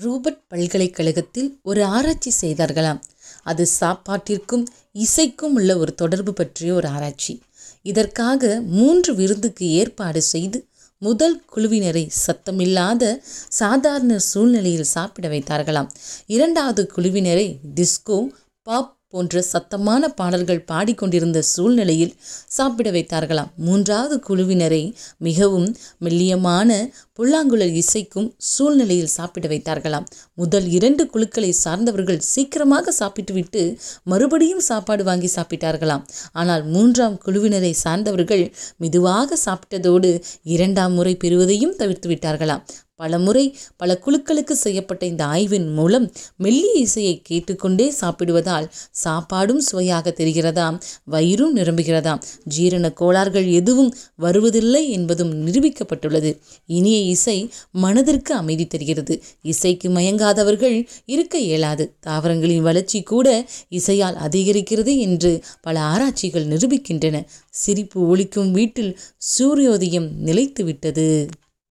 Rupert பல்கலைக்கழகத்தில் ஒரு ஆராய்ச்சி செய்தார்களாம். அது சாப்பாட்டிற்கும் இசைக்கும் உள்ள ஒரு தொடர்பு பற்றிய ஒரு ஆராய்ச்சி. இதற்காக மூன்று விருந்துக்கு ஏற்பாடு செய்து முதல் குழுவினரை சத்தமில்லாத சாதாரண சூழ்நிலையில் சாப்பிட வைத்தார்களாம். இரண்டாவது குழுவினரை டிஸ்கோ பாப் போன்ற சத்தமான பாடல்கள் பாடிக்கொண்டிருந்த சூழ்நிலையில் சாப்பிட வைத்தார்களாம். மூன்றாவது குழுவினரை மிகவும் மெல்லியமான புல்லாங்குழல் இசைக்கும் சூழ்நிலையில் சாப்பிட வைத்தார்களாம். முதல் இரண்டு குழுக்களை சார்ந்தவர்கள் சீக்கிரமாக சாப்பிட்டுவிட்டு மறுபடியும் சாப்பாடு வாங்கி சாப்பிட்டார்களாம். ஆனால் மூன்றாம் குழுவினரை சார்ந்தவர்கள் மெதுவாக சாப்பிட்டதோடு இரண்டாம் முறை பெறுவதையும் தவிர்த்து விட்டார்களாம் பல முறை பல குழுக்களுக்கு செய்யப்பட்ட இந்த ஆய்வின் மூலம் மெல்லிய இசையை கேட்டுக்கொண்டே சாப்பிடுவதால் சாப்பாடும் சுவையாக தெரிகிறதாம் வயிறும் நிரம்புகிறதாம் ஜீரண கோளாறுகள் எதுவும் வருவதில்லை என்பதும் நிரூபிக்கப்பட்டுள்ளது. இனிய இசை மனதிற்கு அமைதி தருகிறது. இசைக்கு மயங்காதவர்கள் இருக்க இயலாது. தாவரங்களின் வளர்ச்சி கூட இசையால் அதிகரிக்கிறது என்று பல ஆராய்ச்சிகள் நிரூபிக்கின்றன. சிரிப்பு ஒழிக்கும் வீட்டில் சூரியோதயம் நிலைத்துவிட்டது.